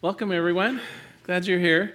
Welcome, everyone. Glad you're here.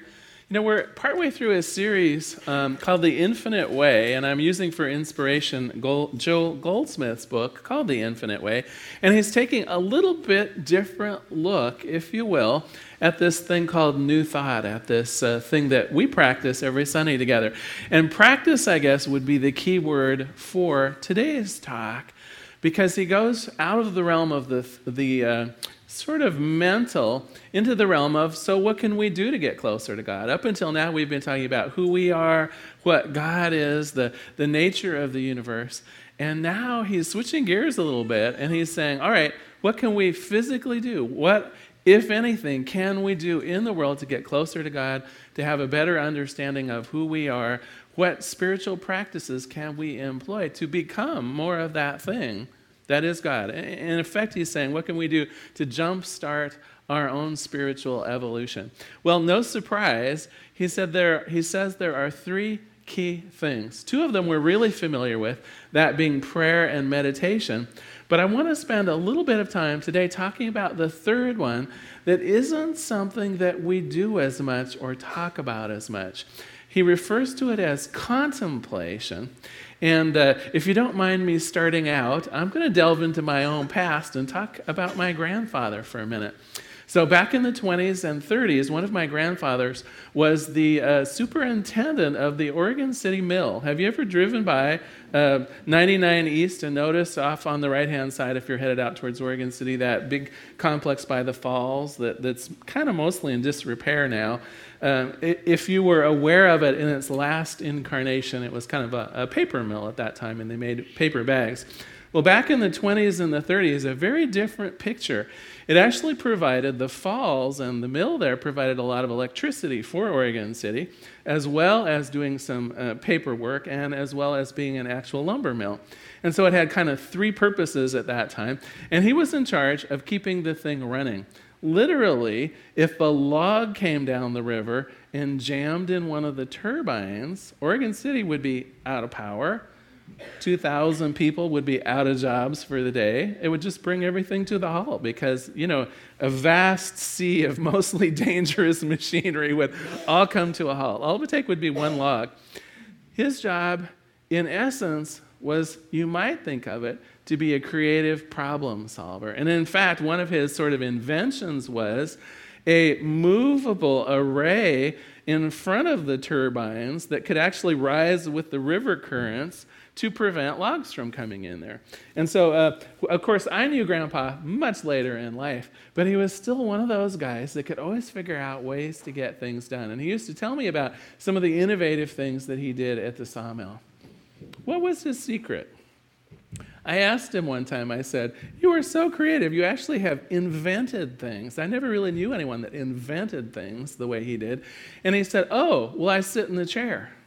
You know, we're partway through a series um, called The Infinite Way, and I'm using for inspiration Gold, Joel Goldsmith's book called The Infinite Way. And he's taking a little bit different look, if you will, at this thing called New Thought, at this uh, thing that we practice every Sunday together. And practice, I guess, would be the key word for today's talk because he goes out of the realm of the, the uh, sort of mental into the realm of so what can we do to get closer to God? Up until now, we've been talking about who we are, what God is, the, the nature of the universe. And now he's switching gears a little bit and he's saying, all right, what can we physically do? What, if anything, can we do in the world to get closer to God, to have a better understanding of who we are? What spiritual practices can we employ to become more of that thing? That is God. In effect, he's saying, what can we do to jumpstart our own spiritual evolution? Well, no surprise, he, said there, he says there are three key things. Two of them we're really familiar with, that being prayer and meditation. But I want to spend a little bit of time today talking about the third one that isn't something that we do as much or talk about as much. He refers to it as contemplation. And uh, if you don't mind me starting out, I'm going to delve into my own past and talk about my grandfather for a minute. So, back in the 20s and 30s, one of my grandfathers was the uh, superintendent of the Oregon City Mill. Have you ever driven by uh, 99 East and noticed off on the right hand side, if you're headed out towards Oregon City, that big complex by the falls that, that's kind of mostly in disrepair now? Um, if you were aware of it in its last incarnation, it was kind of a, a, paper mill at that time, and they made paper bags. Well, back in the 20s and the 30s, a very different picture. It actually provided the falls and the mill there provided a lot of electricity for Oregon City, as well as doing some uh, paperwork and as well as being an actual lumber mill. And so it had kind of three purposes at that time. And he was in charge of keeping the thing running. Literally, if a log came down the river and jammed in one of the turbines, Oregon City would be out of power. 2,000 people would be out of jobs for the day. It would just bring everything to the halt because, you know, a vast sea of mostly dangerous machinery would all come to a halt. All it would take would be one log. His job, in essence, was you might think of it to be a creative problem solver. And in fact, one of his sort of inventions was a movable array in front of the turbines that could actually rise with the river currents to prevent logs from coming in there. And so, uh, of course, I knew Grandpa much later in life, but he was still one of those guys that could always figure out ways to get things done. And he used to tell me about some of the innovative things that he did at the sawmill. What was his secret? I asked him one time, I said, You are so creative. You actually have invented things. I never really knew anyone that invented things the way he did. And he said, Oh, well, I sit in the chair.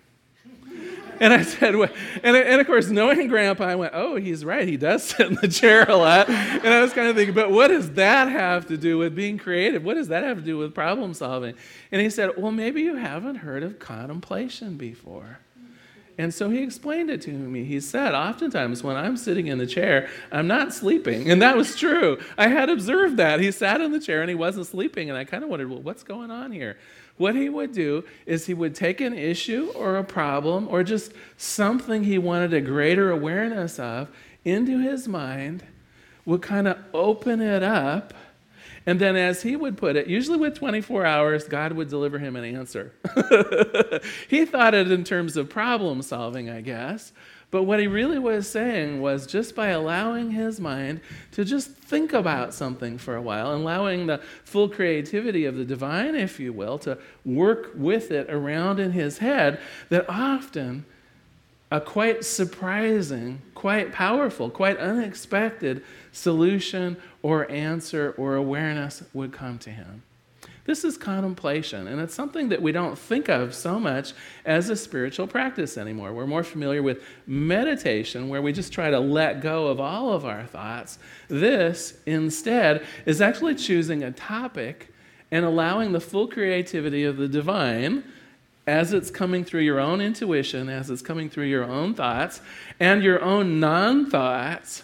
And I said, and, and of course, knowing Grandpa, I went, oh, he's right. He does sit in the chair a lot. And I was kind of thinking, but what does that have to do with being creative? What does that have to do with problem solving? And he said, well, maybe you haven't heard of contemplation before. And so he explained it to me. He said, Oftentimes when I'm sitting in the chair, I'm not sleeping. And that was true. I had observed that. He sat in the chair and he wasn't sleeping. And I kind of wondered, well, what's going on here? What he would do is he would take an issue or a problem or just something he wanted a greater awareness of into his mind, would kind of open it up and then, as he would put it, usually with 24 hours, God would deliver him an answer. he thought it in terms of problem solving, I guess. But what he really was saying was just by allowing his mind to just think about something for a while, allowing the full creativity of the divine, if you will, to work with it around in his head, that often a quite surprising, quite powerful, quite unexpected solution or answer or awareness would come to him. This is contemplation, and it's something that we don't think of so much as a spiritual practice anymore. We're more familiar with meditation, where we just try to let go of all of our thoughts. This, instead, is actually choosing a topic and allowing the full creativity of the divine as it's coming through your own intuition, as it's coming through your own thoughts, and your own non thoughts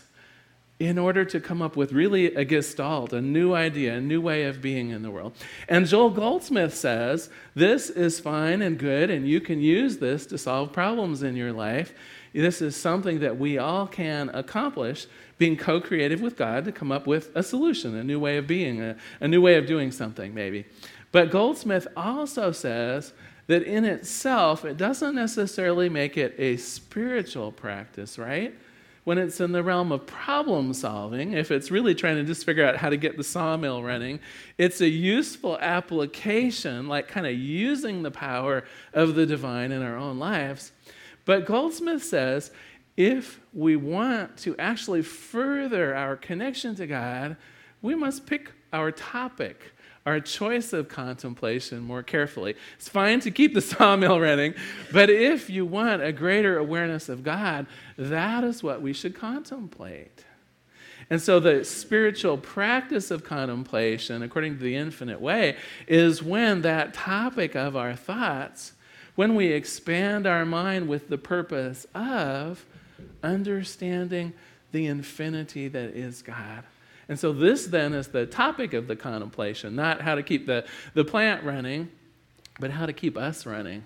in order to come up with really a gestalt, a new idea, a new way of being in the world. And Joel Goldsmith says this is fine and good, and you can use this to solve problems in your life. This is something that we all can accomplish, being co creative with God to come up with a solution, a new way of being, a, a new way of doing something, maybe. But Goldsmith also says that in itself, it doesn't necessarily make it a spiritual practice, right? When it's in the realm of problem solving, if it's really trying to just figure out how to get the sawmill running, it's a useful application, like kind of using the power of the divine in our own lives. But Goldsmith says if we want to actually further our connection to God, we must pick our topic our choice of contemplation more carefully. It's fine to keep the sawmill running, but if you want a greater awareness of God, that is what we should contemplate. And so, the spiritual practice of contemplation, according to the infinite way, is when that topic of our thoughts, when we expand our mind with the purpose of understanding the infinity that is God. And so, this then is the topic of the contemplation not how to keep the, the plant running, but how to keep us running.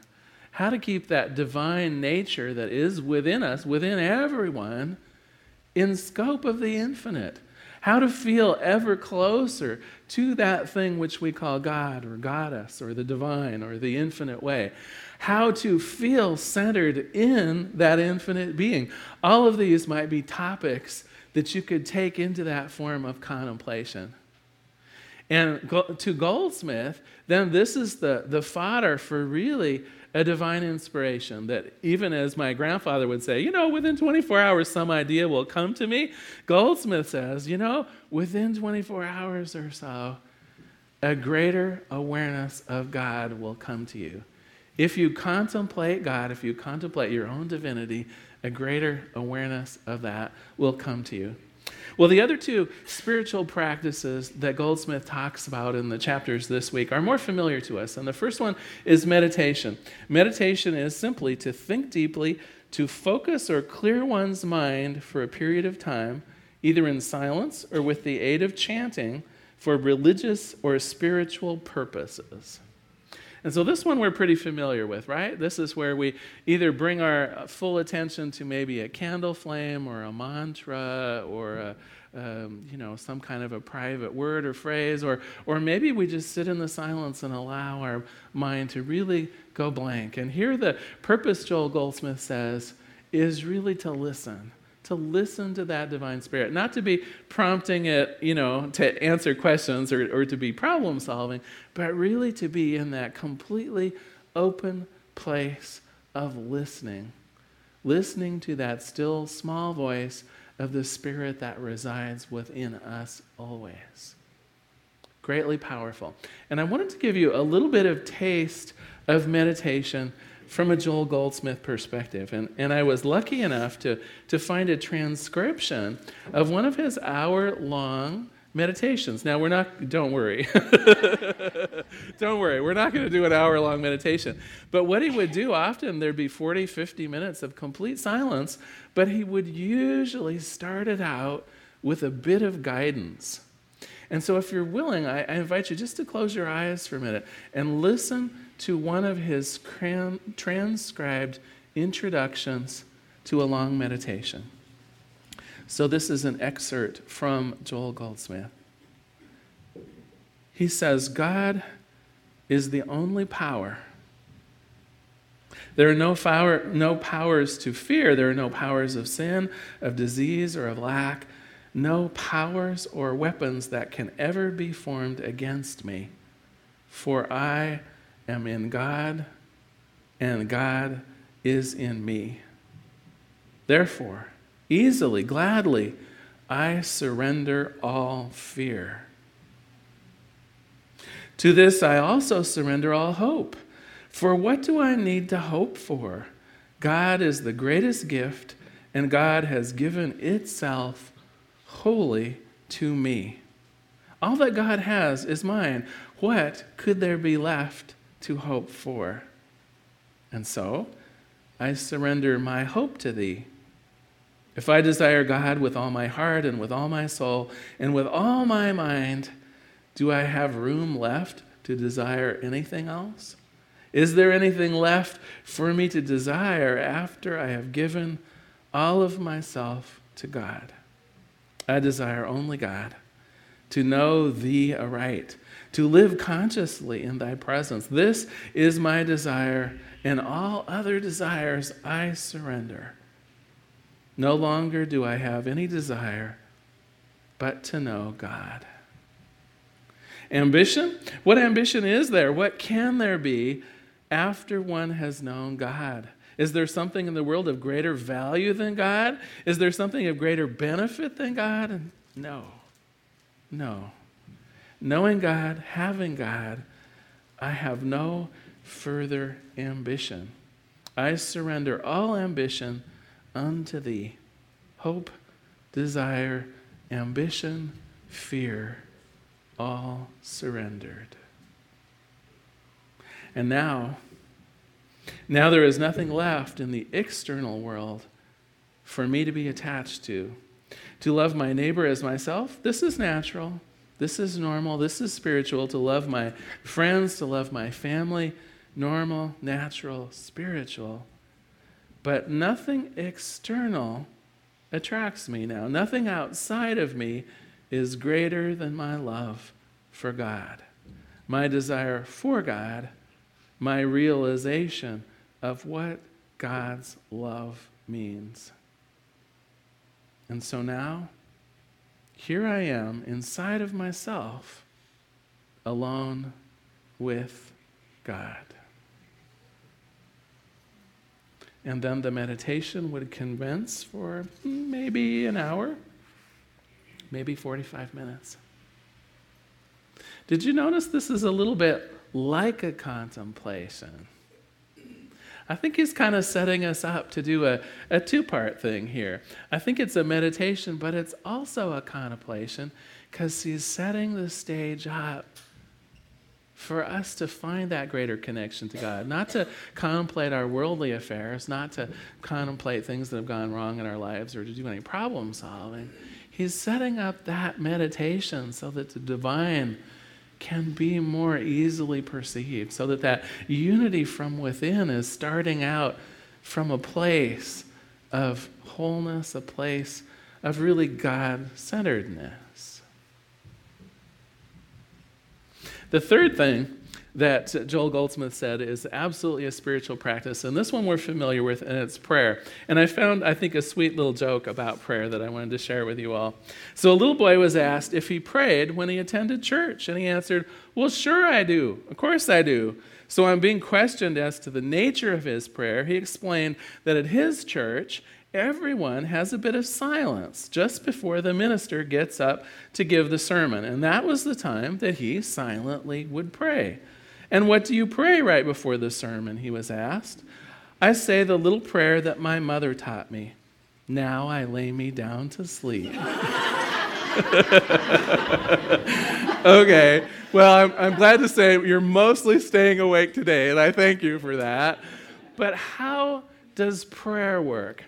How to keep that divine nature that is within us, within everyone, in scope of the infinite. How to feel ever closer to that thing which we call God or Goddess or the divine or the infinite way. How to feel centered in that infinite being. All of these might be topics that you could take into that form of contemplation. And to Goldsmith, then this is the, the fodder for really a divine inspiration that even as my grandfather would say, you know, within 24 hours, some idea will come to me. Goldsmith says, you know, within 24 hours or so, a greater awareness of God will come to you. If you contemplate God, if you contemplate your own divinity, a greater awareness of that will come to you. Well, the other two spiritual practices that Goldsmith talks about in the chapters this week are more familiar to us. And the first one is meditation. Meditation is simply to think deeply, to focus or clear one's mind for a period of time, either in silence or with the aid of chanting, for religious or spiritual purposes. And so this one we're pretty familiar with, right? This is where we either bring our full attention to maybe a candle flame or a mantra or a, um, you know some kind of a private word or phrase, or or maybe we just sit in the silence and allow our mind to really go blank. And here the purpose Joel Goldsmith says is really to listen to listen to that divine spirit, not to be prompting it, you know, to answer questions or, or to be problem solving, but really to be in that completely open place of listening. Listening to that still small voice of the spirit that resides within us always. Greatly powerful. And I wanted to give you a little bit of taste of meditation from a Joel Goldsmith perspective. And, and I was lucky enough to, to find a transcription of one of his hour long meditations. Now, we're not, don't worry. don't worry, we're not going to do an hour long meditation. But what he would do often, there'd be 40, 50 minutes of complete silence, but he would usually start it out with a bit of guidance. And so, if you're willing, I, I invite you just to close your eyes for a minute and listen to one of his transcribed introductions to a long meditation. So, this is an excerpt from Joel Goldsmith. He says, God is the only power. There are no, power, no powers to fear. There are no powers of sin, of disease, or of lack. No powers or weapons that can ever be formed against me. For I am in God, and God is in me. Therefore, easily, gladly, I surrender all fear. To this I also surrender all hope. For what do I need to hope for? God is the greatest gift, and God has given itself wholly to me. All that God has is mine. What could there be left to hope for. And so I surrender my hope to thee. If I desire God with all my heart and with all my soul and with all my mind, do I have room left to desire anything else? Is there anything left for me to desire after I have given all of myself to God? I desire only God, to know Thee aright, to live consciously in Thy presence. This is my desire, and all other desires I surrender. No longer do I have any desire but to know God. Ambition? What ambition is there? What can there be after one has known God? Is there something in the world of greater value than God? Is there something of greater benefit than God? No. No. Knowing God, having God, I have no further ambition. I surrender all ambition unto thee. Hope, desire, ambition, fear, all surrendered. And now, now there is nothing left in the external world for me to be attached to. To love my neighbor as myself, this is natural. This is normal. This is spiritual. To love my friends, to love my family, normal, natural, spiritual. But nothing external attracts me now. Nothing outside of me is greater than my love for God, my desire for God my realization of what God's love means. And so now, here I am inside of myself, alone with God. And then the meditation would convince for maybe an hour, maybe 45 minutes. Did you notice this is a little bit like a contemplation. I think he's kind of setting us up to do a, a two part thing here. I think it's a meditation, but it's also a contemplation because he's setting the stage up for us to find that greater connection to God, not to contemplate our worldly affairs, not to contemplate things that have gone wrong in our lives or to do any problem solving. He's setting up that meditation so that the divine can be more easily perceived so that that unity from within is starting out from a place of wholeness, a place of really God centeredness. The third thing that Joel Goldsmith said is absolutely a spiritual practice. And this one we're familiar with, and it's prayer. And I found, I think, a sweet little joke about prayer that I wanted to share with you all. So a little boy was asked if he prayed when he attended church. And he answered, Well, sure I do. Of course I do. So, on being questioned as to the nature of his prayer, he explained that at his church, everyone has a bit of silence just before the minister gets up to give the sermon. And that was the time that he silently would pray. And what do you pray right before the sermon? He was asked. I say the little prayer that my mother taught me. Now I lay me down to sleep. okay, well, I'm, I'm glad to say you're mostly staying awake today, and I thank you for that. But how does prayer work?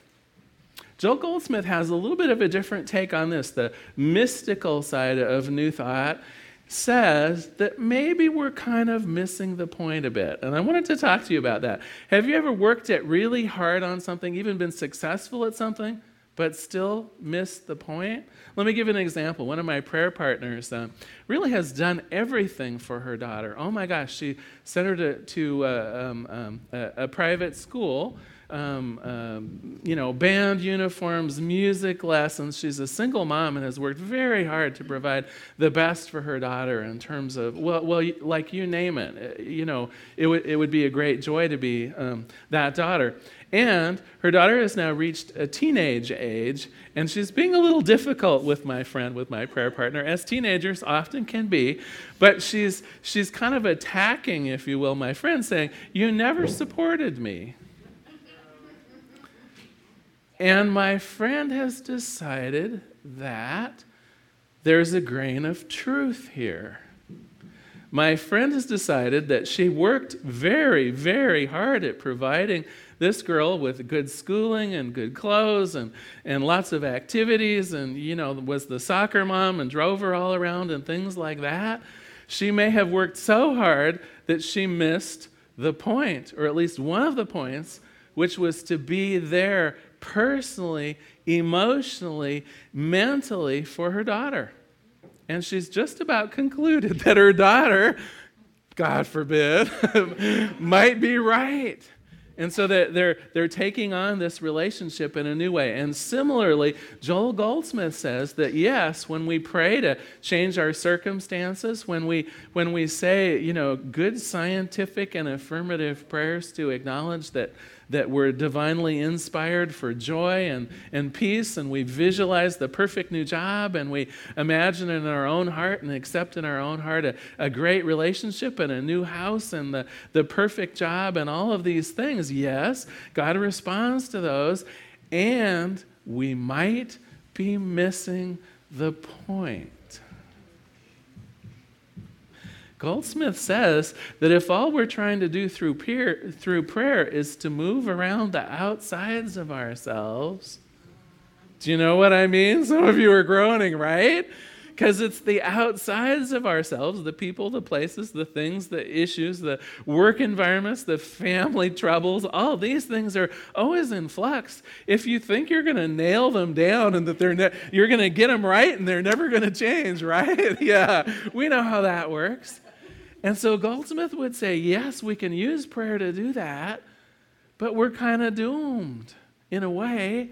Joel Goldsmith has a little bit of a different take on this, the mystical side of New Thought says that maybe we're kind of missing the point a bit. And I wanted to talk to you about that. Have you ever worked at really hard on something, even been successful at something, but still missed the point? Let me give an example. One of my prayer partners uh, really has done everything for her daughter. Oh my gosh, she sent her to, to uh, um, um, a, a private school um, um, you know, band uniforms, music lessons. She's a single mom and has worked very hard to provide the best for her daughter in terms of, well, well like you name it. Uh, you know, it, w- it would be a great joy to be um, that daughter. And her daughter has now reached a teenage age, and she's being a little difficult with my friend, with my prayer partner, as teenagers often can be. But she's, she's kind of attacking, if you will, my friend, saying, You never supported me. And my friend has decided that there's a grain of truth here. My friend has decided that she worked very, very hard at providing this girl with good schooling and good clothes and, and lots of activities and, you know, was the soccer mom and drove her all around and things like that. She may have worked so hard that she missed the point, or at least one of the points, which was to be there personally, emotionally, mentally for her daughter. And she's just about concluded that her daughter, God forbid, might be right. And so they're, they're, they're taking on this relationship in a new way. And similarly, Joel Goldsmith says that yes, when we pray to change our circumstances, when we, when we say, you know, good scientific and affirmative prayers to acknowledge that that we're divinely inspired for joy and, and peace, and we visualize the perfect new job, and we imagine in our own heart and accept in our own heart a, a great relationship and a new house and the, the perfect job and all of these things. Yes, God responds to those, and we might be missing the point. Goldsmith says that if all we're trying to do through prayer, through prayer is to move around the outsides of ourselves, do you know what I mean? Some of you are groaning, right? Because it's the outsides of ourselves, the people, the places, the things, the issues, the work environments, the family troubles, all these things are always in flux. If you think you're going to nail them down and that they're ne- you're going to get them right and they're never going to change, right? yeah, we know how that works. And so Goldsmith would say, yes, we can use prayer to do that, but we're kind of doomed in a way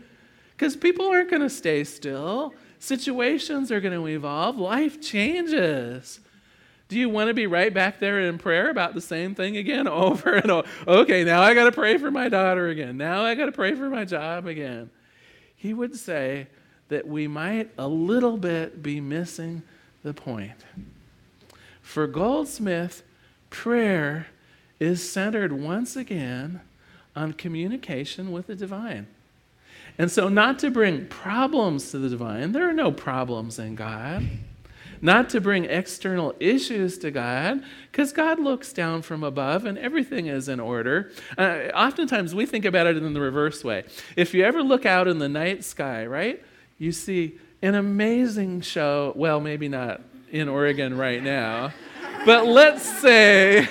because people aren't going to stay still. Situations are going to evolve. Life changes. Do you want to be right back there in prayer about the same thing again over and over? Okay, now I got to pray for my daughter again. Now I got to pray for my job again. He would say that we might a little bit be missing the point. For Goldsmith, prayer is centered once again on communication with the divine. And so, not to bring problems to the divine, there are no problems in God. Not to bring external issues to God, because God looks down from above and everything is in order. Uh, oftentimes, we think about it in the reverse way. If you ever look out in the night sky, right, you see an amazing show. Well, maybe not in Oregon right now. But let's say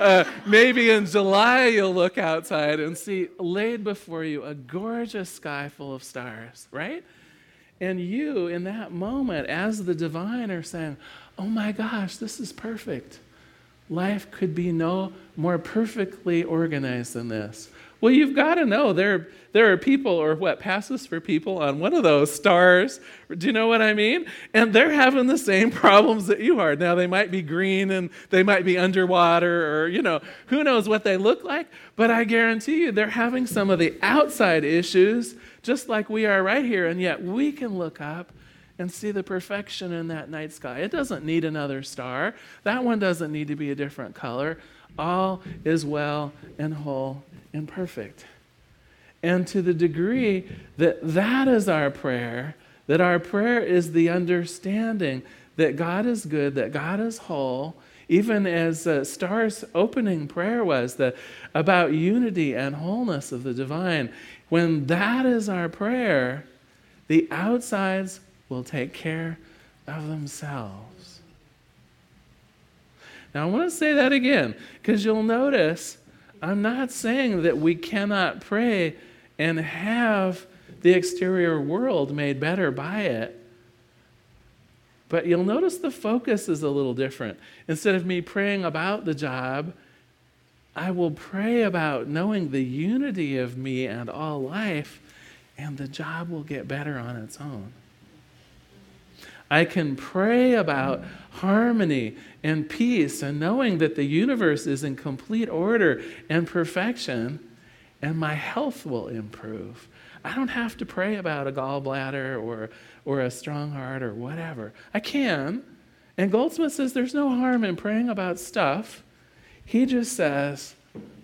uh, maybe in July you'll look outside and see laid before you a gorgeous sky full of stars, right? And you, in that moment, as the divine, are saying, Oh my gosh, this is perfect. Life could be no more perfectly organized than this. Well, you've got to know there, there are people, or what passes for people on one of those stars. Do you know what I mean? And they're having the same problems that you are. Now, they might be green and they might be underwater, or, you know, who knows what they look like. But I guarantee you, they're having some of the outside issues, just like we are right here. And yet, we can look up and see the perfection in that night sky. It doesn't need another star, that one doesn't need to be a different color. All is well and whole and perfect. And to the degree that that is our prayer, that our prayer is the understanding that God is good, that God is whole, even as uh, Star's opening prayer was the, about unity and wholeness of the divine. When that is our prayer, the outsides will take care of themselves. Now, I want to say that again because you'll notice I'm not saying that we cannot pray and have the exterior world made better by it. But you'll notice the focus is a little different. Instead of me praying about the job, I will pray about knowing the unity of me and all life, and the job will get better on its own. I can pray about harmony and peace and knowing that the universe is in complete order and perfection, and my health will improve. I don't have to pray about a gallbladder or, or a strong heart or whatever. I can. And Goldsmith says there's no harm in praying about stuff. He just says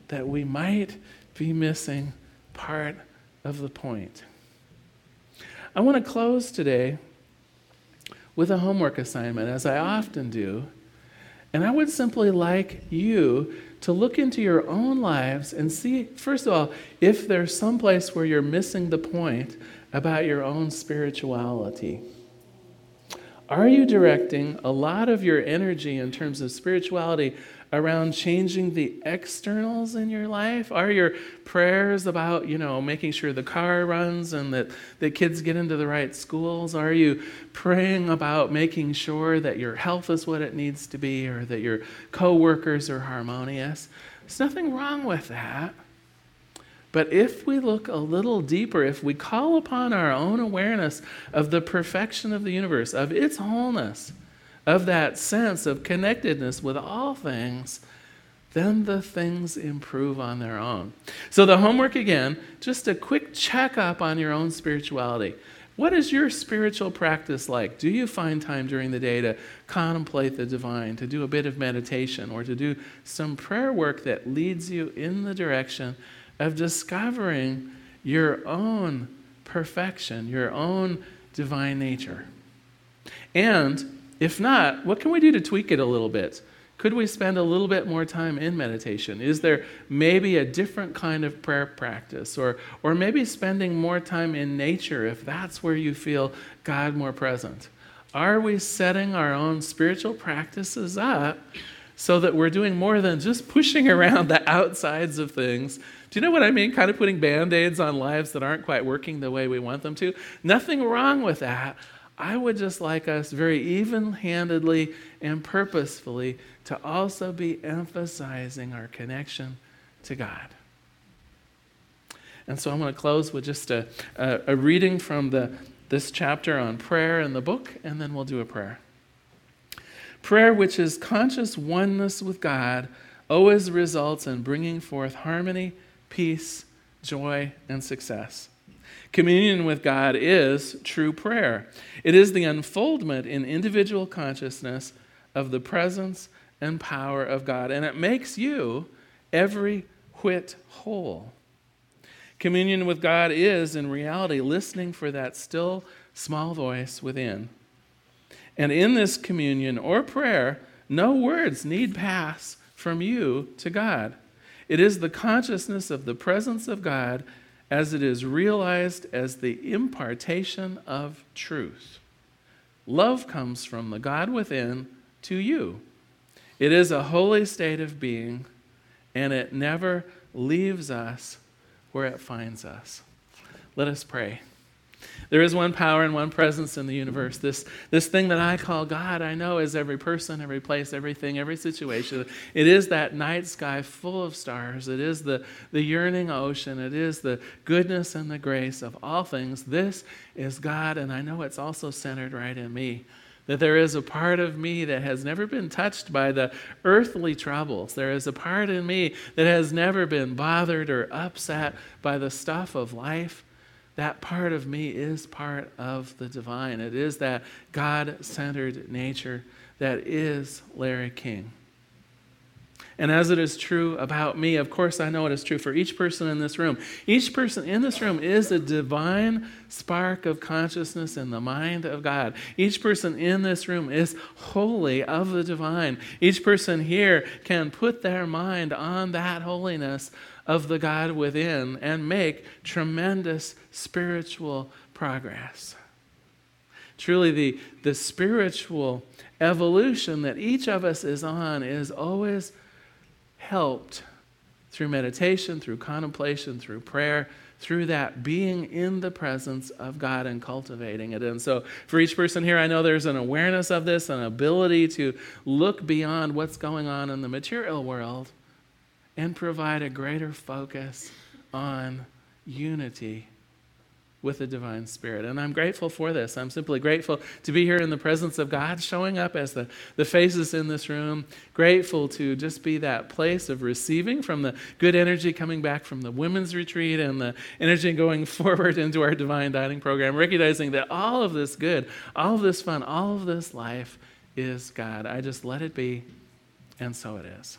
that we might be missing part of the point. I want to close today with a homework assignment, as I often do. And I would simply like you to look into your own lives and see, first of all, if there's some place where you're missing the point about your own spirituality. Are you directing a lot of your energy in terms of spirituality around changing the externals in your life? Are your prayers about, you know, making sure the car runs and that the kids get into the right schools? Are you praying about making sure that your health is what it needs to be or that your coworkers are harmonious? There's nothing wrong with that. But if we look a little deeper, if we call upon our own awareness of the perfection of the universe, of its wholeness, of that sense of connectedness with all things, then the things improve on their own. So, the homework again, just a quick checkup on your own spirituality. What is your spiritual practice like? Do you find time during the day to contemplate the divine, to do a bit of meditation, or to do some prayer work that leads you in the direction of discovering your own perfection, your own divine nature? And if not, what can we do to tweak it a little bit? Could we spend a little bit more time in meditation? Is there maybe a different kind of prayer practice? Or, or maybe spending more time in nature if that's where you feel God more present? Are we setting our own spiritual practices up so that we're doing more than just pushing around the outsides of things? Do you know what I mean? Kind of putting band aids on lives that aren't quite working the way we want them to. Nothing wrong with that. I would just like us very even handedly and purposefully to also be emphasizing our connection to God. And so I'm going to close with just a, a, a, reading from the, this chapter on prayer in the book, and then we'll do a prayer. Prayer, which is conscious oneness with God, always results in bringing forth harmony, peace, joy, and success. Communion with God is true prayer. It is the unfoldment in individual consciousness of the presence and power of God, and it makes you every whit whole. Communion with God is, in reality, listening for that still small voice within. And in this communion or prayer, no words need pass from you to God. It is the consciousness of the presence of God as it is realized as the impartation of truth. Love comes from the God within to you. It is a holy state of being, and it never leaves us where it finds us. Let us pray. There is one power and one presence in the universe. This, this thing that I call God, I know is every person, every place, everything, every situation. It is that night sky full of stars. It is the, the yearning ocean. It is the goodness and the grace of all things. This is God, and I know it's also centered right in me that there is a part of me that has never been touched by the earthly troubles. There is a part in me that has never been bothered or upset by the stuff of life that part of me is part of the divine. It is that God centered nature that is Larry King. And as it is true about me, of course, I know it is true for each person in this room. Each person in this room is a divine spark of consciousness in the mind of God. Each person in this room is wholly of the divine. Each person here can put their mind on that holiness of the God within and make tremendous spiritual progress. Truly, the, the spiritual evolution that each of us is on is always helped through meditation, through contemplation, through prayer, through that being in the presence of God and cultivating it. And so, for each person here, I know there's an awareness of this, an ability to look beyond what's going on in the material world and provide a greater focus on unity with the divine spirit. And I'm grateful for this. I'm simply grateful to be here in the presence of God, showing up as the, the faces in this room. Grateful to just be that place of receiving from the good energy coming back from the women's retreat and the energy going forward into our divine dining program, recognizing that all of this good, all of this fun, all of this life is God. I just let it be, and so it is.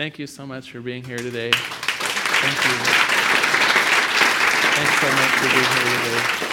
Thank you so much for being here today. Thank you. Thanks so much for being here today.